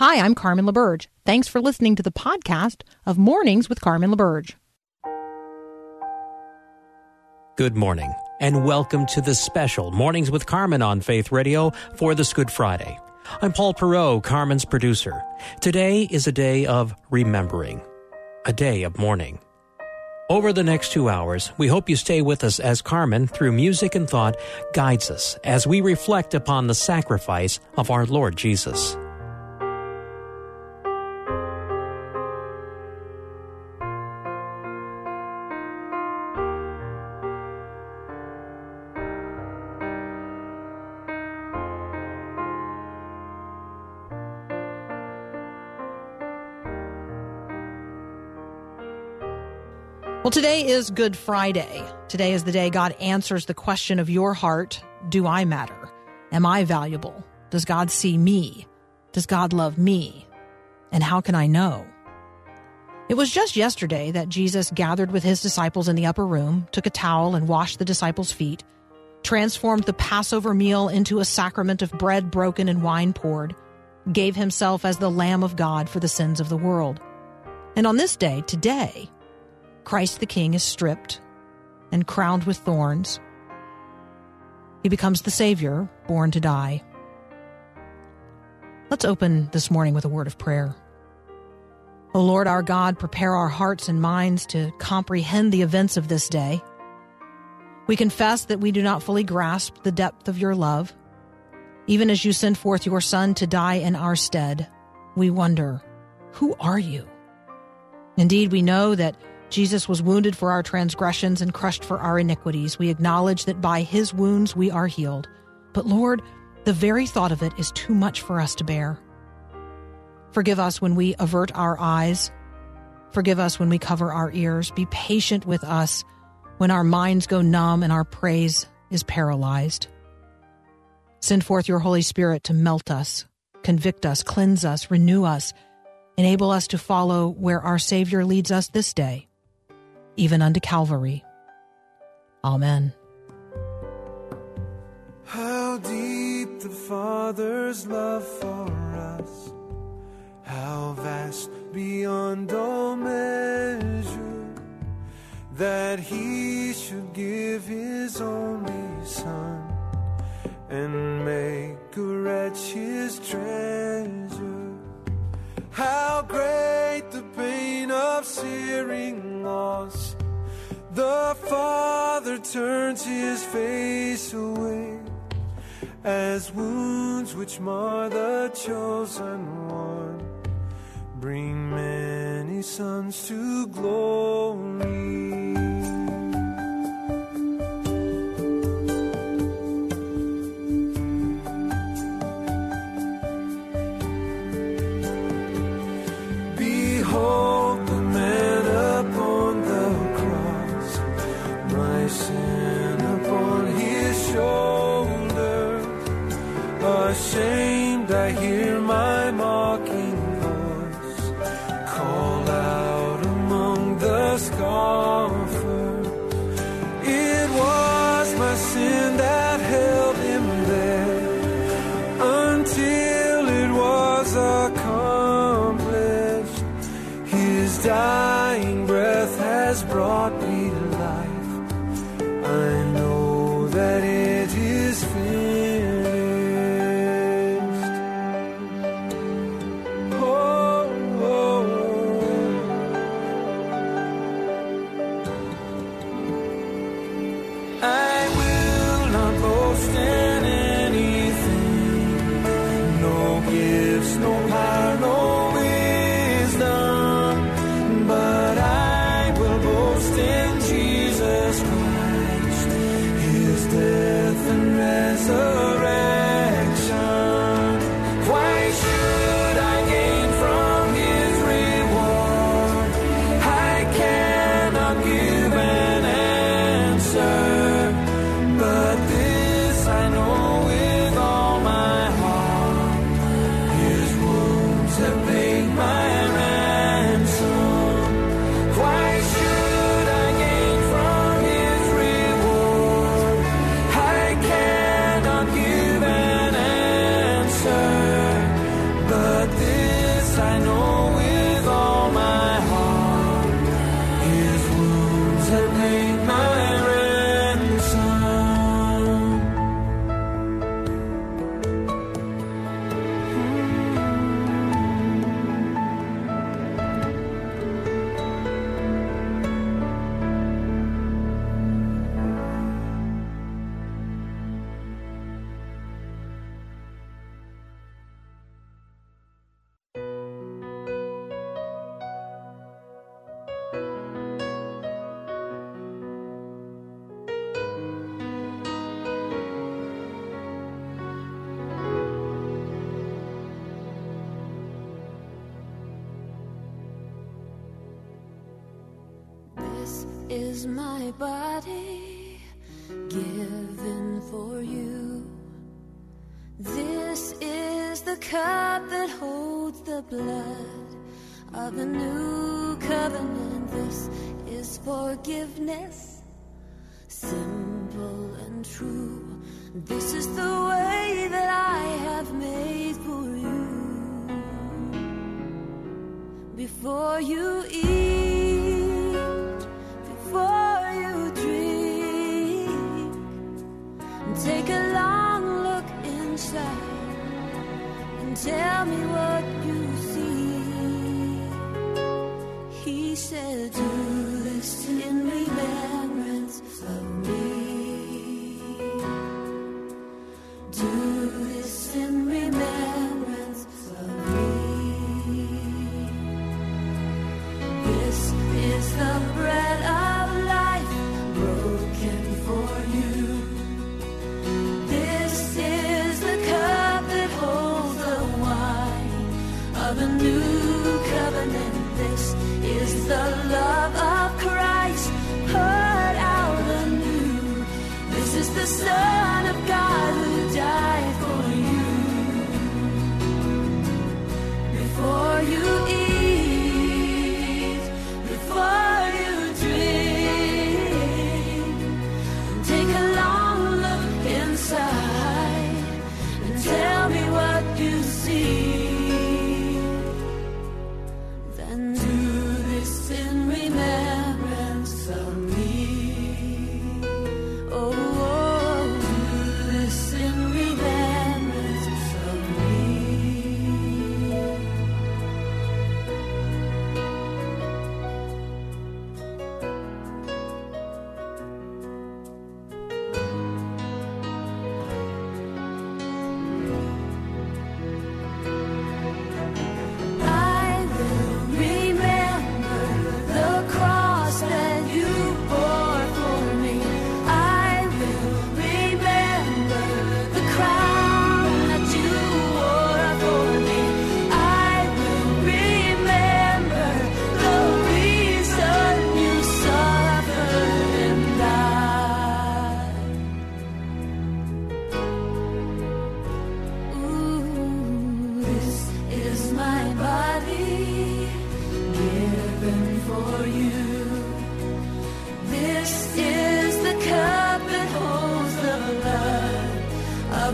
Hi, I'm Carmen LaBerge. Thanks for listening to the podcast of Mornings with Carmen LaBerge. Good morning, and welcome to the special Mornings with Carmen on Faith Radio for this Good Friday. I'm Paul Perot, Carmen's producer. Today is a day of remembering, a day of mourning. Over the next two hours, we hope you stay with us as Carmen, through music and thought, guides us as we reflect upon the sacrifice of our Lord Jesus. Well, today is Good Friday. Today is the day God answers the question of your heart Do I matter? Am I valuable? Does God see me? Does God love me? And how can I know? It was just yesterday that Jesus gathered with his disciples in the upper room, took a towel and washed the disciples' feet, transformed the Passover meal into a sacrament of bread broken and wine poured, gave himself as the Lamb of God for the sins of the world. And on this day, today, Christ the King is stripped and crowned with thorns. He becomes the Savior, born to die. Let's open this morning with a word of prayer. O Lord our God, prepare our hearts and minds to comprehend the events of this day. We confess that we do not fully grasp the depth of your love. Even as you send forth your Son to die in our stead, we wonder, Who are you? Indeed, we know that Jesus was wounded for our transgressions and crushed for our iniquities. We acknowledge that by his wounds we are healed. But Lord, the very thought of it is too much for us to bear. Forgive us when we avert our eyes. Forgive us when we cover our ears. Be patient with us when our minds go numb and our praise is paralyzed. Send forth your Holy Spirit to melt us, convict us, cleanse us, renew us, enable us to follow where our Savior leads us this day even unto Calvary. Amen. How deep the Father's love for us, how vast beyond all measure, that He should give His only Son and make a wretch His treasure. How great the pain of searing loss. The Father turns his face away as wounds which mar the chosen one bring many sons to glory. Jesus Christ, His death is my body given for you. This is the cup that holds the blood of the new covenant. This is forgiveness, simple and true. This is the way that I have made for you. Before you eat, tell me what you see. He said, Do this in remembrance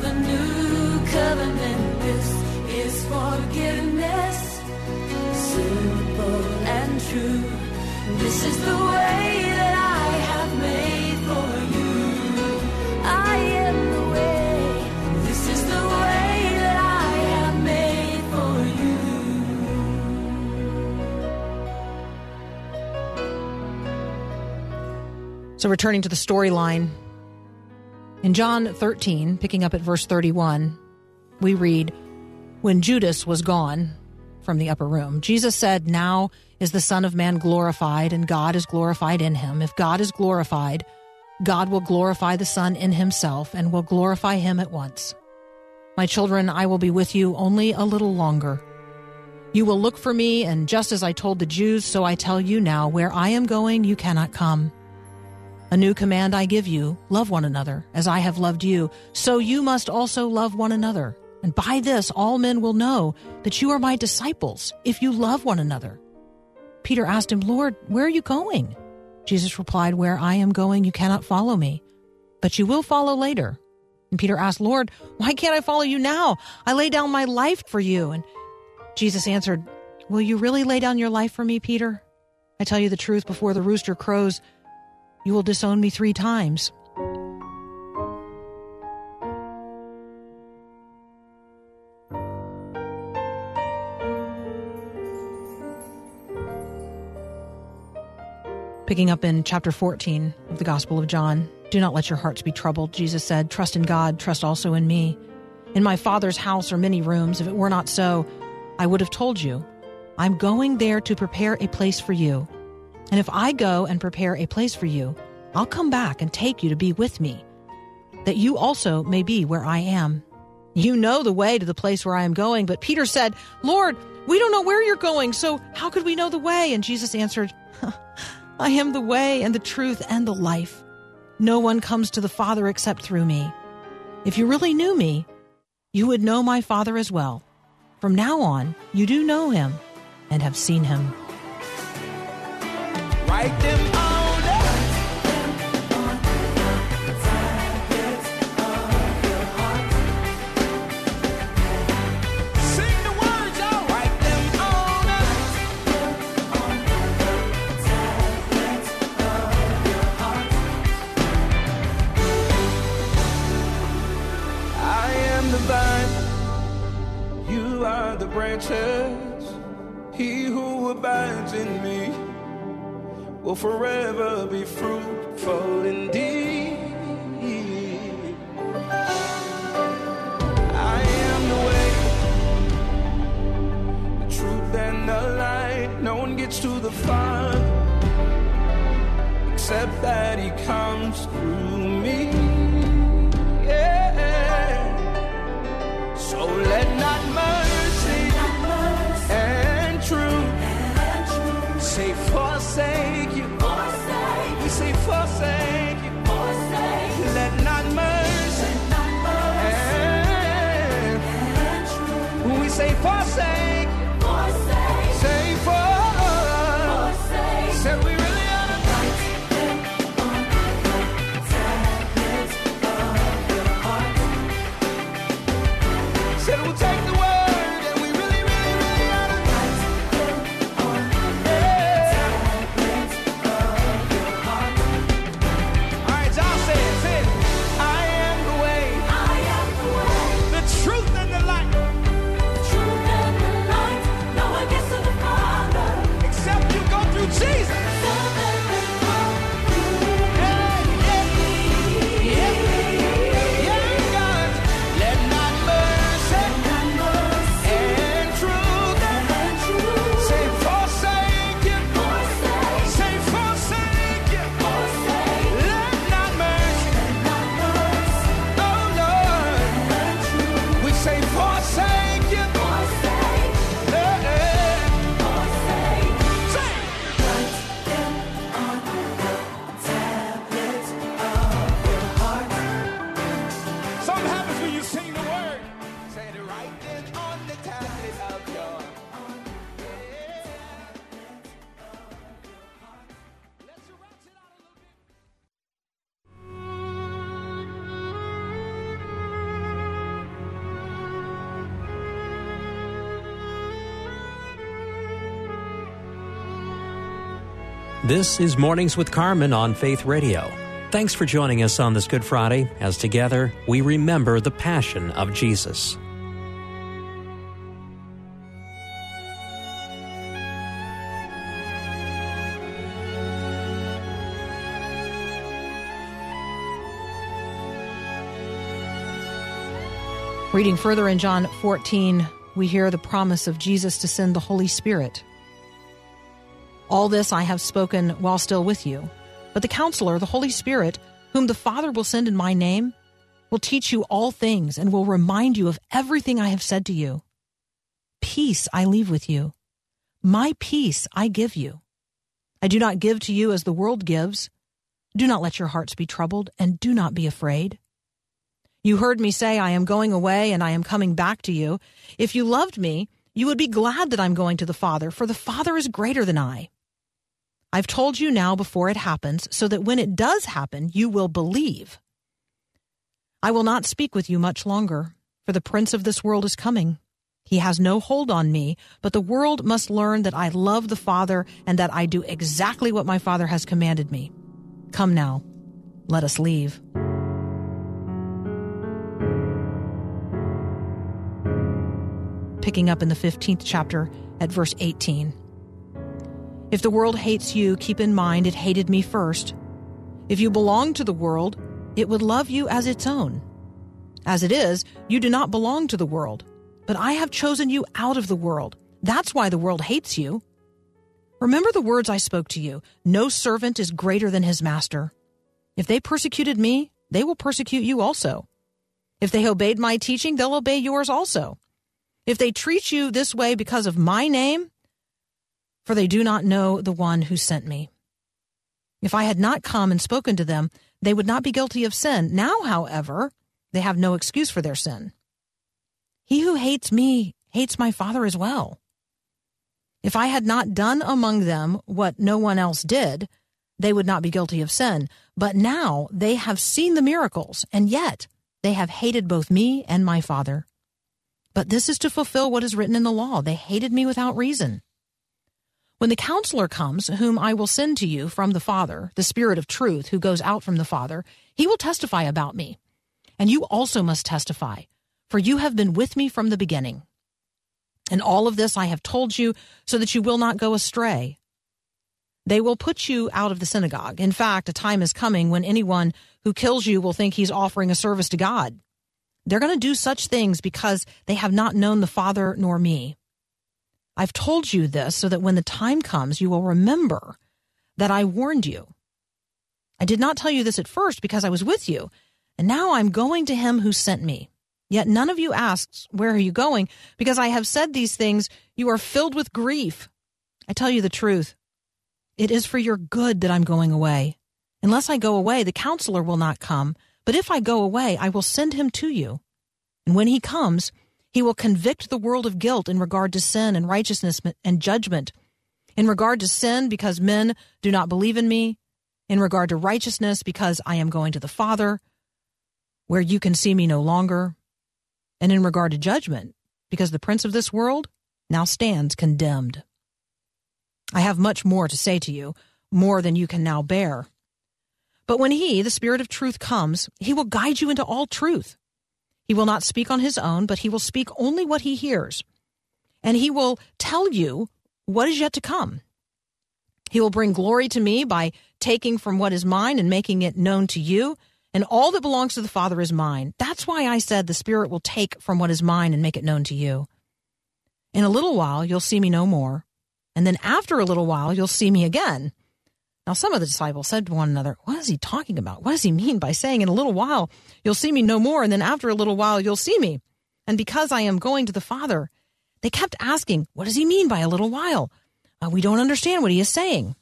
new covenant. This is forgiveness, simple and true. This is the way that I have made for you. I am the way. This is the way that I have made for you. So, returning to the storyline, in John 13, picking up at verse 31, we read, When Judas was gone from the upper room, Jesus said, Now is the Son of Man glorified, and God is glorified in him. If God is glorified, God will glorify the Son in himself and will glorify him at once. My children, I will be with you only a little longer. You will look for me, and just as I told the Jews, so I tell you now, where I am going, you cannot come. A new command I give you love one another, as I have loved you, so you must also love one another. And by this, all men will know that you are my disciples, if you love one another. Peter asked him, Lord, where are you going? Jesus replied, Where I am going, you cannot follow me, but you will follow later. And Peter asked, Lord, why can't I follow you now? I lay down my life for you. And Jesus answered, Will you really lay down your life for me, Peter? I tell you the truth, before the rooster crows, you will disown me three times. Picking up in chapter 14 of the Gospel of John, do not let your hearts be troubled, Jesus said. Trust in God, trust also in me. In my Father's house are many rooms. If it were not so, I would have told you. I'm going there to prepare a place for you. And if I go and prepare a place for you, I'll come back and take you to be with me, that you also may be where I am. You know the way to the place where I am going. But Peter said, Lord, we don't know where you're going, so how could we know the way? And Jesus answered, I am the way and the truth and the life. No one comes to the Father except through me. If you really knew me, you would know my Father as well. From now on, you do know him and have seen him. Write them on Sing the cross of your heart See the words. Write them on I am the vine, you are the branches. He who abides in me will forever be fruitful indeed. I am the way, the truth, and the light. No one gets to the Father except that He comes through This is Mornings with Carmen on Faith Radio. Thanks for joining us on this Good Friday as together we remember the Passion of Jesus. Reading further in John 14, we hear the promise of Jesus to send the Holy Spirit. All this I have spoken while still with you. But the Counselor, the Holy Spirit, whom the Father will send in my name, will teach you all things and will remind you of everything I have said to you. Peace I leave with you. My peace I give you. I do not give to you as the world gives. Do not let your hearts be troubled, and do not be afraid. You heard me say, I am going away and I am coming back to you. If you loved me, you would be glad that I'm going to the Father, for the Father is greater than I. I've told you now before it happens, so that when it does happen, you will believe. I will not speak with you much longer, for the prince of this world is coming. He has no hold on me, but the world must learn that I love the Father and that I do exactly what my Father has commanded me. Come now, let us leave. Picking up in the 15th chapter at verse 18. If the world hates you, keep in mind it hated me first. If you belong to the world, it would love you as its own. As it is, you do not belong to the world, but I have chosen you out of the world. That's why the world hates you. Remember the words I spoke to you no servant is greater than his master. If they persecuted me, they will persecute you also. If they obeyed my teaching, they'll obey yours also. If they treat you this way because of my name, for they do not know the one who sent me. If I had not come and spoken to them, they would not be guilty of sin. Now, however, they have no excuse for their sin. He who hates me hates my Father as well. If I had not done among them what no one else did, they would not be guilty of sin. But now they have seen the miracles, and yet they have hated both me and my Father. But this is to fulfill what is written in the law. They hated me without reason. When the counselor comes, whom I will send to you from the Father, the Spirit of truth who goes out from the Father, he will testify about me. And you also must testify, for you have been with me from the beginning. And all of this I have told you so that you will not go astray. They will put you out of the synagogue. In fact, a time is coming when anyone who kills you will think he's offering a service to God. They're going to do such things because they have not known the Father nor me. I've told you this so that when the time comes, you will remember that I warned you. I did not tell you this at first because I was with you, and now I'm going to him who sent me. Yet none of you asks, Where are you going? Because I have said these things, you are filled with grief. I tell you the truth. It is for your good that I'm going away. Unless I go away, the counselor will not come. But if I go away, I will send him to you. And when he comes, he will convict the world of guilt in regard to sin and righteousness and judgment. In regard to sin, because men do not believe in me. In regard to righteousness, because I am going to the Father, where you can see me no longer. And in regard to judgment, because the prince of this world now stands condemned. I have much more to say to you, more than you can now bear. But when he, the Spirit of truth, comes, he will guide you into all truth. He will not speak on his own, but he will speak only what he hears. And he will tell you what is yet to come. He will bring glory to me by taking from what is mine and making it known to you. And all that belongs to the Father is mine. That's why I said the Spirit will take from what is mine and make it known to you. In a little while, you'll see me no more. And then after a little while, you'll see me again. Now, some of the disciples said to one another, What is he talking about? What does he mean by saying, In a little while you'll see me no more, and then after a little while you'll see me? And because I am going to the Father, they kept asking, What does he mean by a little while? Uh, we don't understand what he is saying.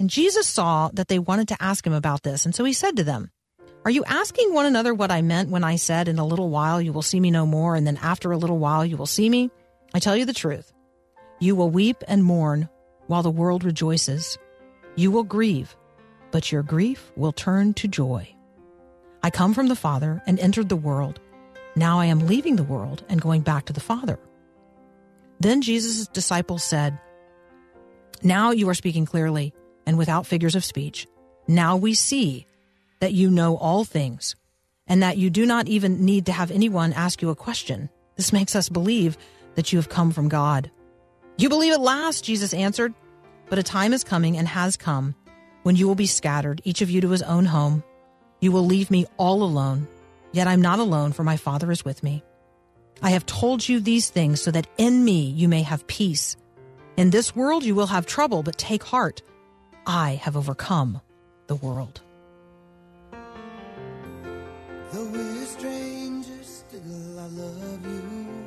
And Jesus saw that they wanted to ask him about this, and so he said to them, Are you asking one another what I meant when I said, In a little while you will see me no more, and then after a little while you will see me? I tell you the truth. You will weep and mourn while the world rejoices. You will grieve, but your grief will turn to joy. I come from the Father and entered the world. Now I am leaving the world and going back to the Father. Then Jesus' disciples said, Now you are speaking clearly and without figures of speech. Now we see that you know all things and that you do not even need to have anyone ask you a question. This makes us believe that you have come from God. You believe at last, Jesus answered. But a time is coming and has come when you will be scattered, each of you to his own home. You will leave me all alone. Yet I'm not alone, for my Father is with me. I have told you these things so that in me you may have peace. In this world you will have trouble, but take heart. I have overcome the world. Though we're strangers, still I love you.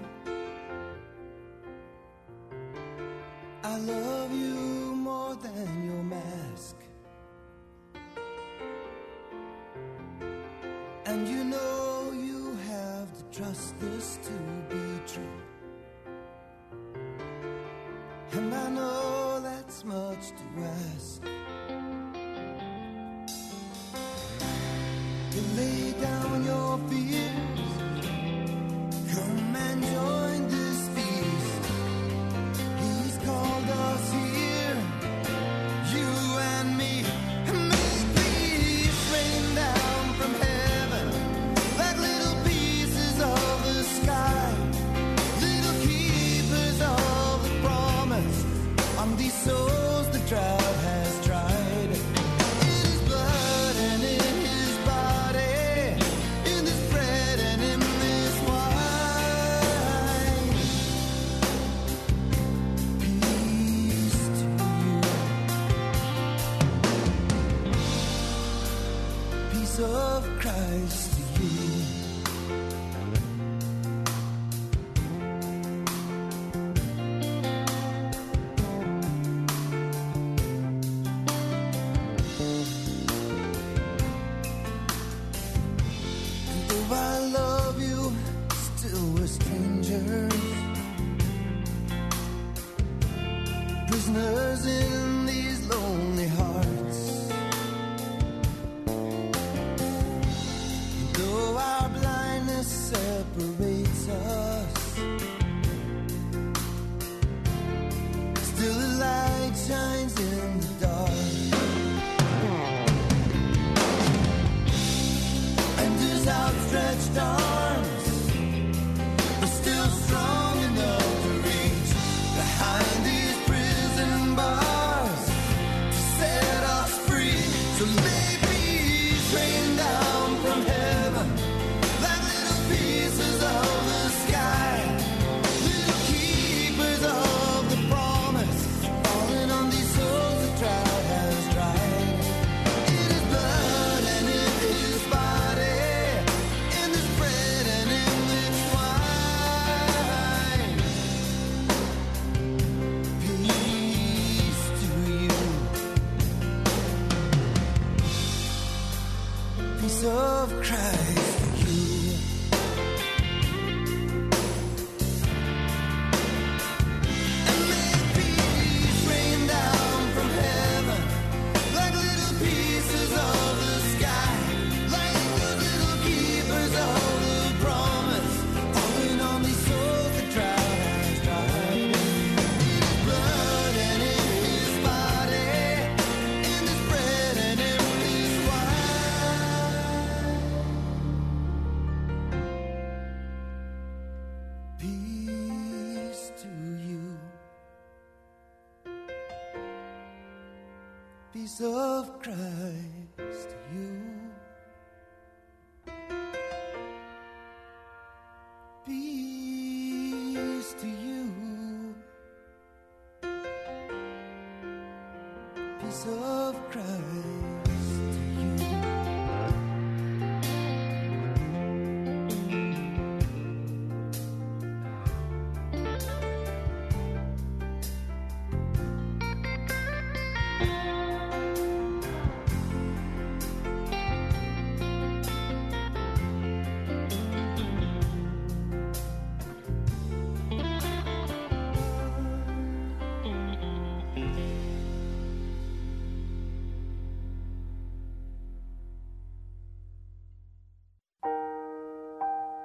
I love you more than your mask. And you know you have to trust this to be true. And I know that's much to ask. To lay down your fears,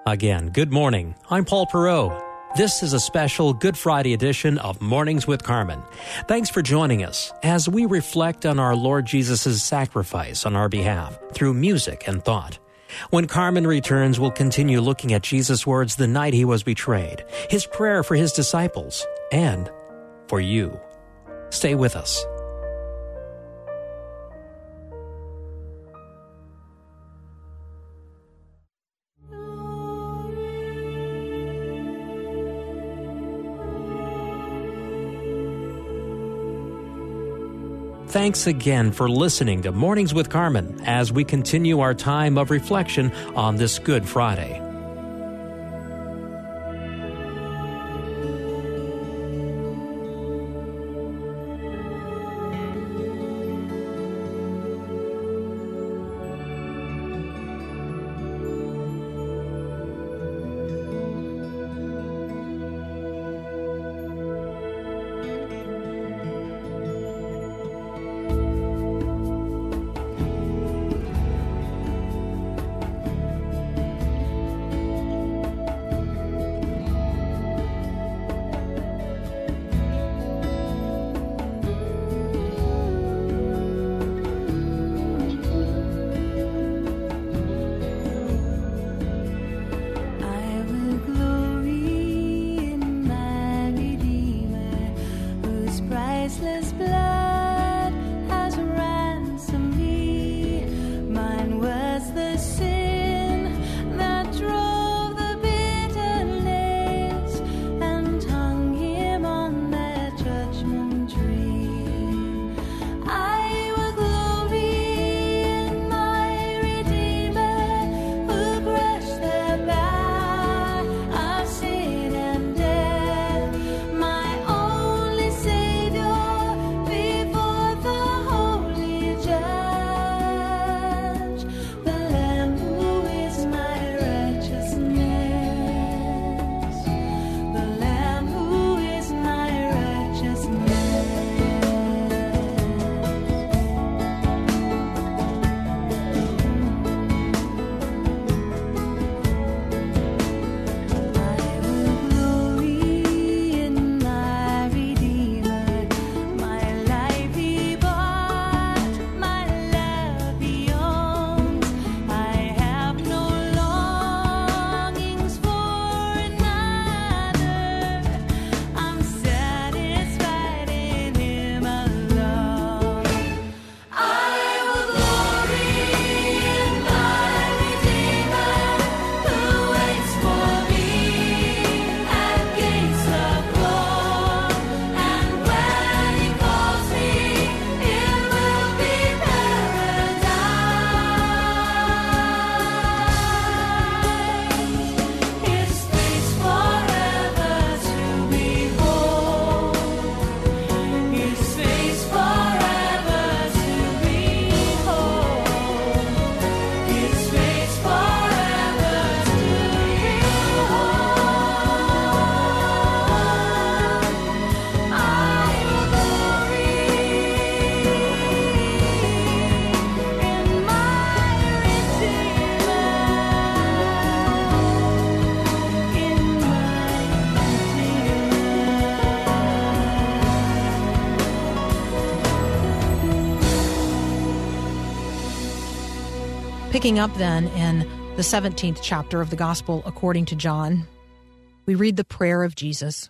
Again, good morning. I'm Paul Perot. This is a special Good Friday edition of Mornings with Carmen. Thanks for joining us as we reflect on our Lord Jesus' sacrifice on our behalf through music and thought. When Carmen returns, we'll continue looking at Jesus' words the night he was betrayed, his prayer for his disciples, and for you. Stay with us. thanks again for listening to Mornings with Carmen as we continue our time of reflection on this Good Friday. Picking up then in the 17th chapter of the Gospel according to John, we read the prayer of Jesus.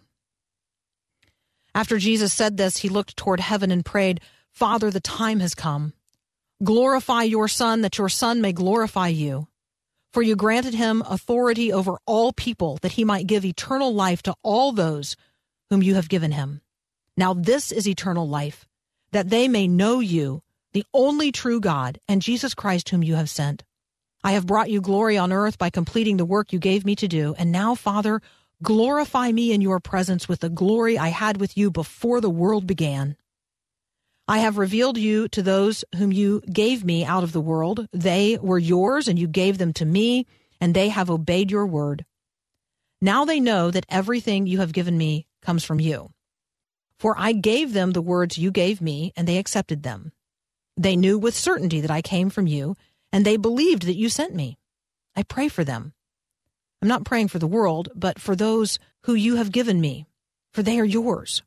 After Jesus said this, he looked toward heaven and prayed, Father, the time has come. Glorify your Son, that your Son may glorify you. For you granted him authority over all people, that he might give eternal life to all those whom you have given him. Now this is eternal life, that they may know you, the only true God, and Jesus Christ whom you have sent. I have brought you glory on earth by completing the work you gave me to do. And now, Father, glorify me in your presence with the glory I had with you before the world began. I have revealed you to those whom you gave me out of the world. They were yours, and you gave them to me, and they have obeyed your word. Now they know that everything you have given me comes from you. For I gave them the words you gave me, and they accepted them. They knew with certainty that I came from you, and they believed that you sent me. I pray for them. I'm not praying for the world, but for those who you have given me, for they are yours.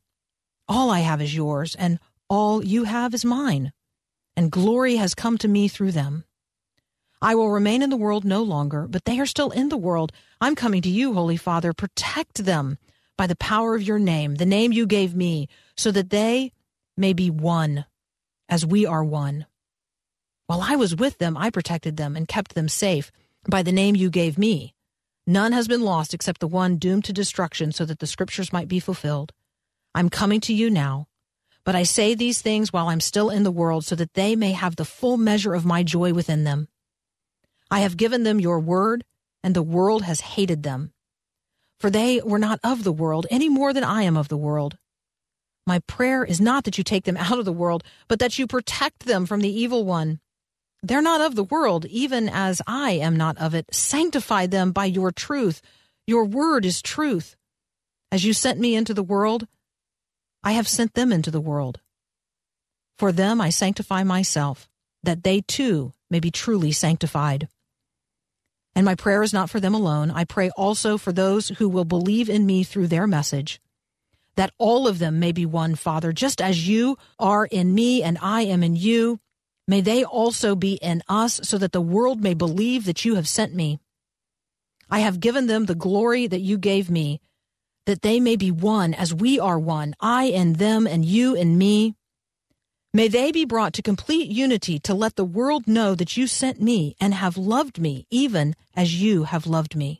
All I have is yours, and all you have is mine, and glory has come to me through them. I will remain in the world no longer, but they are still in the world. I'm coming to you, Holy Father. Protect them by the power of your name, the name you gave me, so that they may be one as we are one. While I was with them, I protected them and kept them safe by the name you gave me. None has been lost except the one doomed to destruction, so that the scriptures might be fulfilled. I'm coming to you now. But I say these things while I'm still in the world, so that they may have the full measure of my joy within them. I have given them your word, and the world has hated them. For they were not of the world any more than I am of the world. My prayer is not that you take them out of the world, but that you protect them from the evil one. They're not of the world, even as I am not of it. Sanctify them by your truth. Your word is truth. As you sent me into the world, I have sent them into the world. For them I sanctify myself, that they too may be truly sanctified. And my prayer is not for them alone. I pray also for those who will believe in me through their message, that all of them may be one, Father, just as you are in me and I am in you. May they also be in us, so that the world may believe that you have sent me. I have given them the glory that you gave me, that they may be one as we are one, I and them, and you and me. May they be brought to complete unity to let the world know that you sent me and have loved me, even as you have loved me.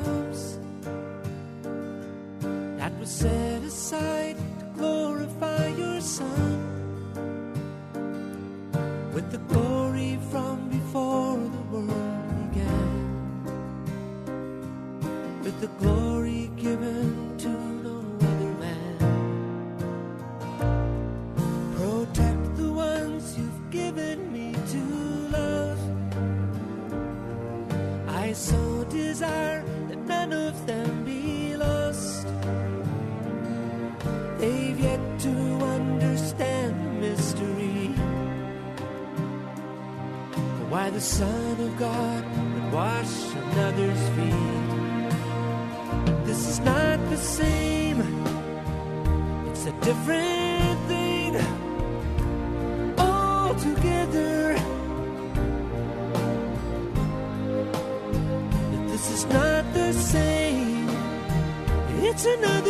was set aside to glorify your Son with the glory from before the world began, with the glory given to no other man. Protect the ones you've given me to love. I so desire that none of them why the Son of God would wash another's feet. This is not the same, it's a different thing altogether. But this is not the same, it's another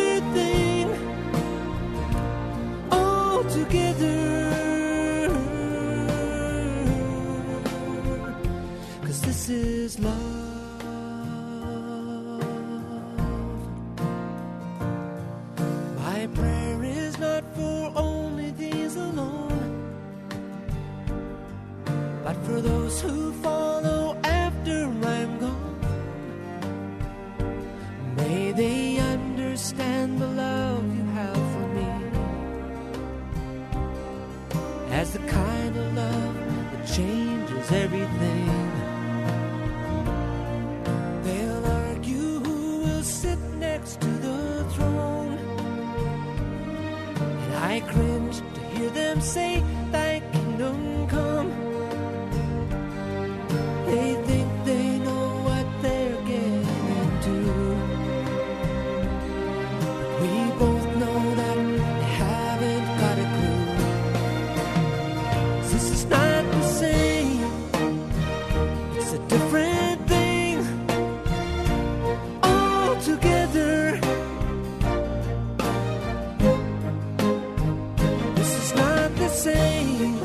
same.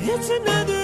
It's another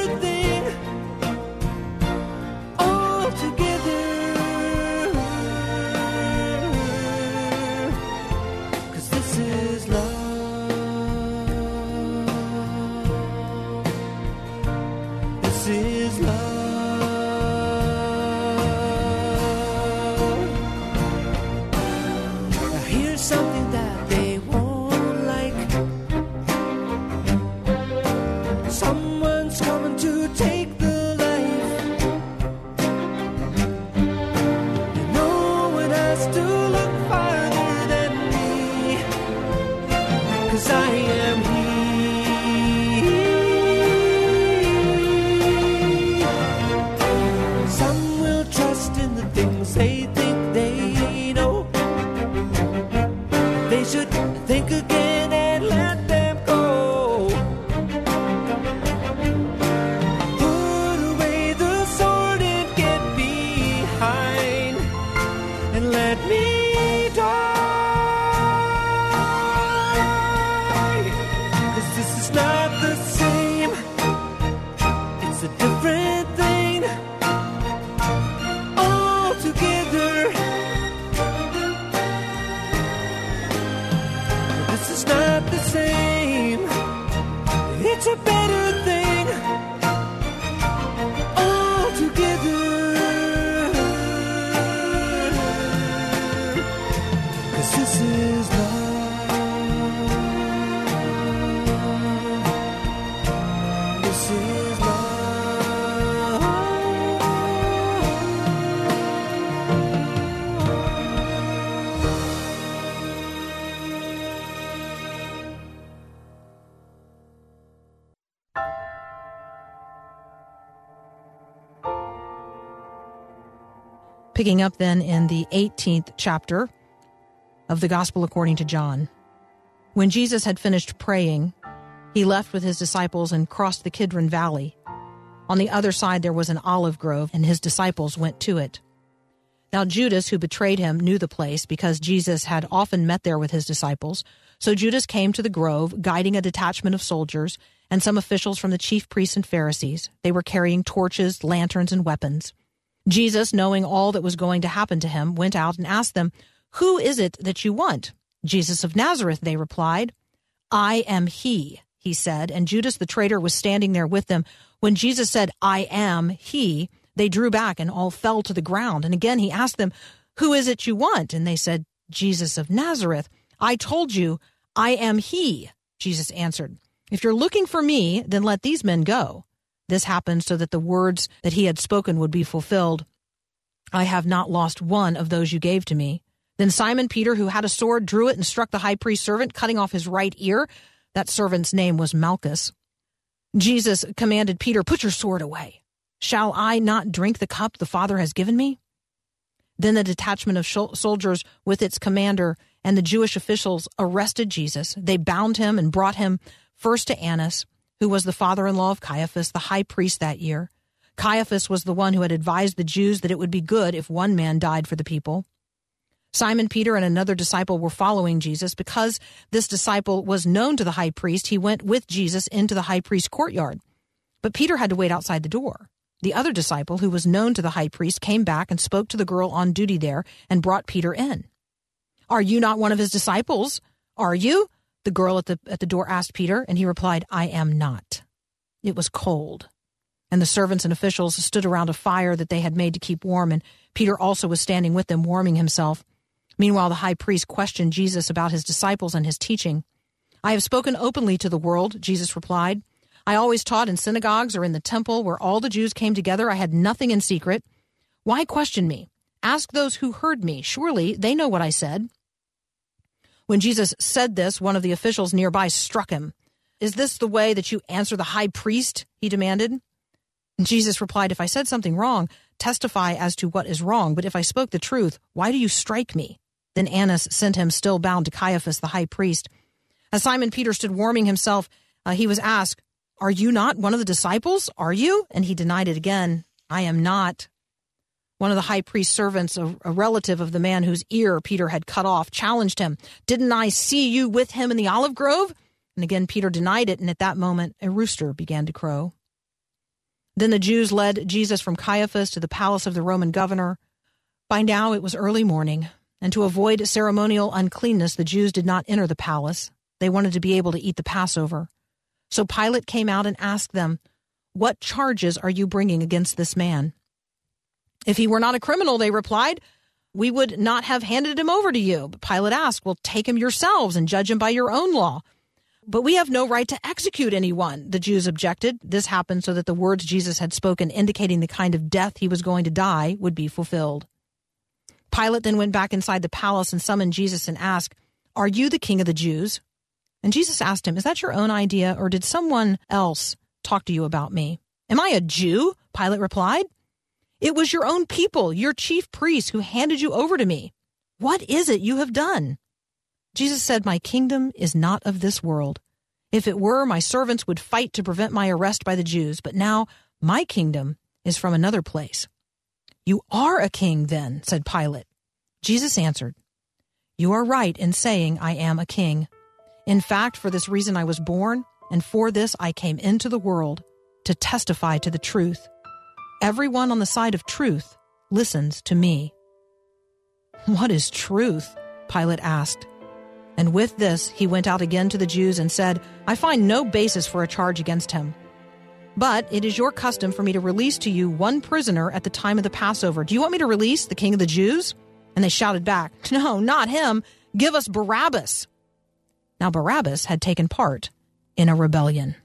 Picking up then in the 18th chapter of the Gospel according to John. When Jesus had finished praying, he left with his disciples and crossed the Kidron Valley. On the other side there was an olive grove, and his disciples went to it. Now Judas, who betrayed him, knew the place because Jesus had often met there with his disciples. So Judas came to the grove, guiding a detachment of soldiers and some officials from the chief priests and Pharisees. They were carrying torches, lanterns, and weapons. Jesus, knowing all that was going to happen to him, went out and asked them, Who is it that you want? Jesus of Nazareth, they replied. I am he, he said, and Judas the traitor was standing there with them. When Jesus said, I am he, they drew back and all fell to the ground. And again he asked them, Who is it you want? And they said, Jesus of Nazareth. I told you, I am he, Jesus answered. If you're looking for me, then let these men go. This happened so that the words that he had spoken would be fulfilled. I have not lost one of those you gave to me. Then Simon Peter, who had a sword, drew it and struck the high priest's servant, cutting off his right ear. That servant's name was Malchus. Jesus commanded Peter, Put your sword away. Shall I not drink the cup the Father has given me? Then the detachment of soldiers with its commander and the Jewish officials arrested Jesus. They bound him and brought him first to Annas, who was the father in law of Caiaphas, the high priest that year. Caiaphas was the one who had advised the Jews that it would be good if one man died for the people. Simon Peter and another disciple were following Jesus. Because this disciple was known to the high priest, he went with Jesus into the high priest's courtyard. But Peter had to wait outside the door. The other disciple, who was known to the high priest, came back and spoke to the girl on duty there and brought Peter in. Are you not one of his disciples? Are you? The girl at the at the door asked Peter, and he replied, I am not. It was cold. And the servants and officials stood around a fire that they had made to keep warm, and Peter also was standing with them, warming himself. Meanwhile, the high priest questioned Jesus about his disciples and his teaching. I have spoken openly to the world, Jesus replied. I always taught in synagogues or in the temple where all the Jews came together. I had nothing in secret. Why question me? Ask those who heard me. Surely they know what I said. When Jesus said this, one of the officials nearby struck him. Is this the way that you answer the high priest? he demanded. And Jesus replied, If I said something wrong, testify as to what is wrong. But if I spoke the truth, why do you strike me? Then Annas sent him still bound to Caiaphas, the high priest. As Simon Peter stood warming himself, uh, he was asked, Are you not one of the disciples? Are you? And he denied it again. I am not. One of the high priest's servants, a, a relative of the man whose ear Peter had cut off, challenged him, Didn't I see you with him in the olive grove? And again, Peter denied it, and at that moment, a rooster began to crow. Then the Jews led Jesus from Caiaphas to the palace of the Roman governor. By now it was early morning, and to avoid ceremonial uncleanness, the Jews did not enter the palace. They wanted to be able to eat the Passover. So Pilate came out and asked them, What charges are you bringing against this man? If he were not a criminal, they replied, we would not have handed him over to you. But Pilate asked, Well, take him yourselves and judge him by your own law. But we have no right to execute anyone, the Jews objected. This happened so that the words Jesus had spoken, indicating the kind of death he was going to die, would be fulfilled. Pilate then went back inside the palace and summoned Jesus and asked, Are you the king of the Jews? And Jesus asked him, Is that your own idea, or did someone else talk to you about me? Am I a Jew? Pilate replied. It was your own people, your chief priests, who handed you over to me. What is it you have done? Jesus said, My kingdom is not of this world. If it were, my servants would fight to prevent my arrest by the Jews, but now my kingdom is from another place. You are a king, then, said Pilate. Jesus answered, You are right in saying I am a king. In fact, for this reason I was born, and for this I came into the world, to testify to the truth. Everyone on the side of truth listens to me. What is truth? Pilate asked. And with this, he went out again to the Jews and said, I find no basis for a charge against him. But it is your custom for me to release to you one prisoner at the time of the Passover. Do you want me to release the king of the Jews? And they shouted back, No, not him. Give us Barabbas. Now, Barabbas had taken part in a rebellion.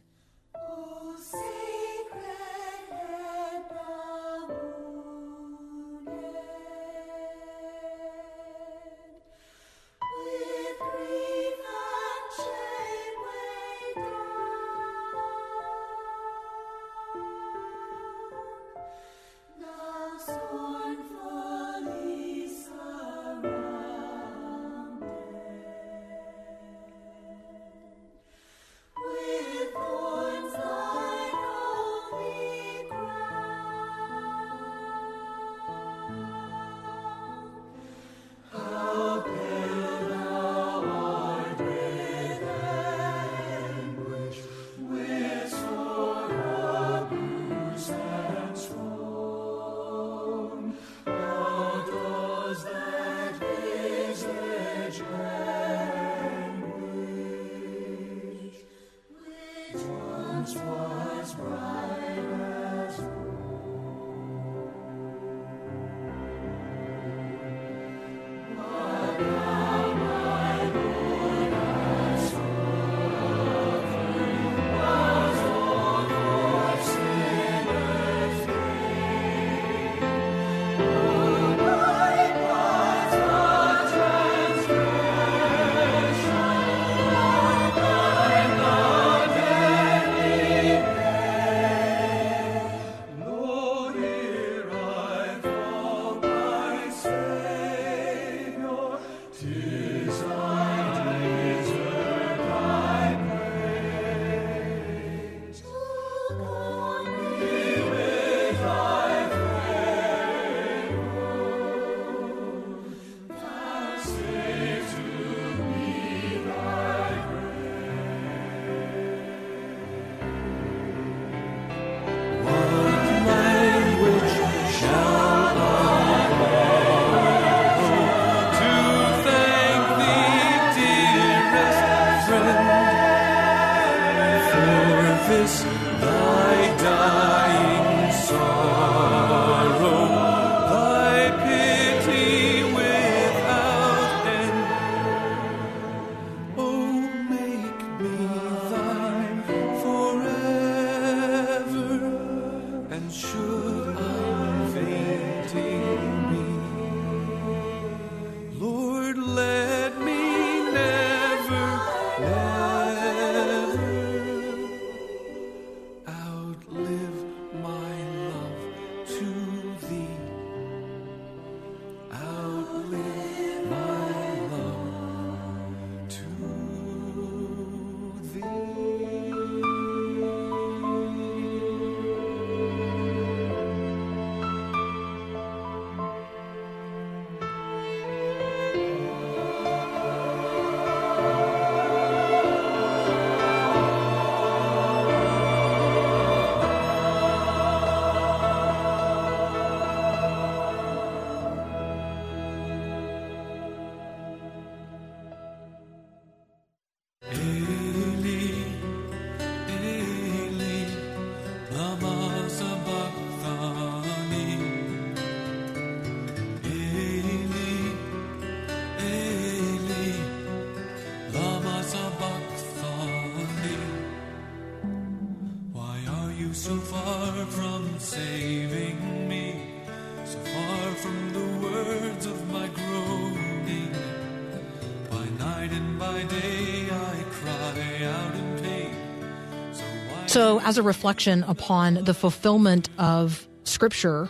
So, as a reflection upon the fulfillment of Scripture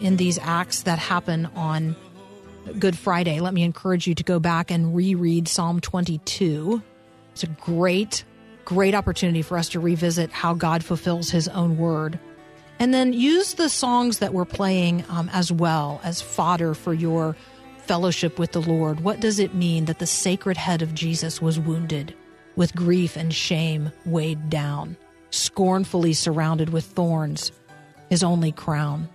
in these acts that happen on Good Friday, let me encourage you to go back and reread Psalm 22. It's a great, great opportunity for us to revisit how God fulfills His own word. And then use the songs that we're playing um, as well as fodder for your fellowship with the Lord. What does it mean that the sacred head of Jesus was wounded, with grief and shame weighed down, scornfully surrounded with thorns, his only crown?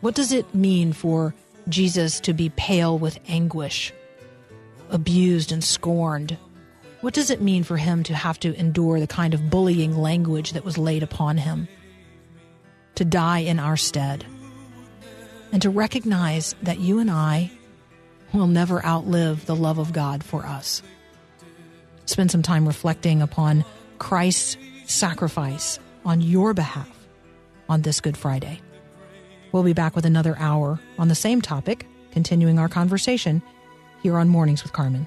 What does it mean for Jesus to be pale with anguish, abused and scorned? What does it mean for him to have to endure the kind of bullying language that was laid upon him? To die in our stead? And to recognize that you and I will never outlive the love of God for us. Spend some time reflecting upon Christ's sacrifice on your behalf on this Good Friday. We'll be back with another hour on the same topic, continuing our conversation here on Mornings with Carmen.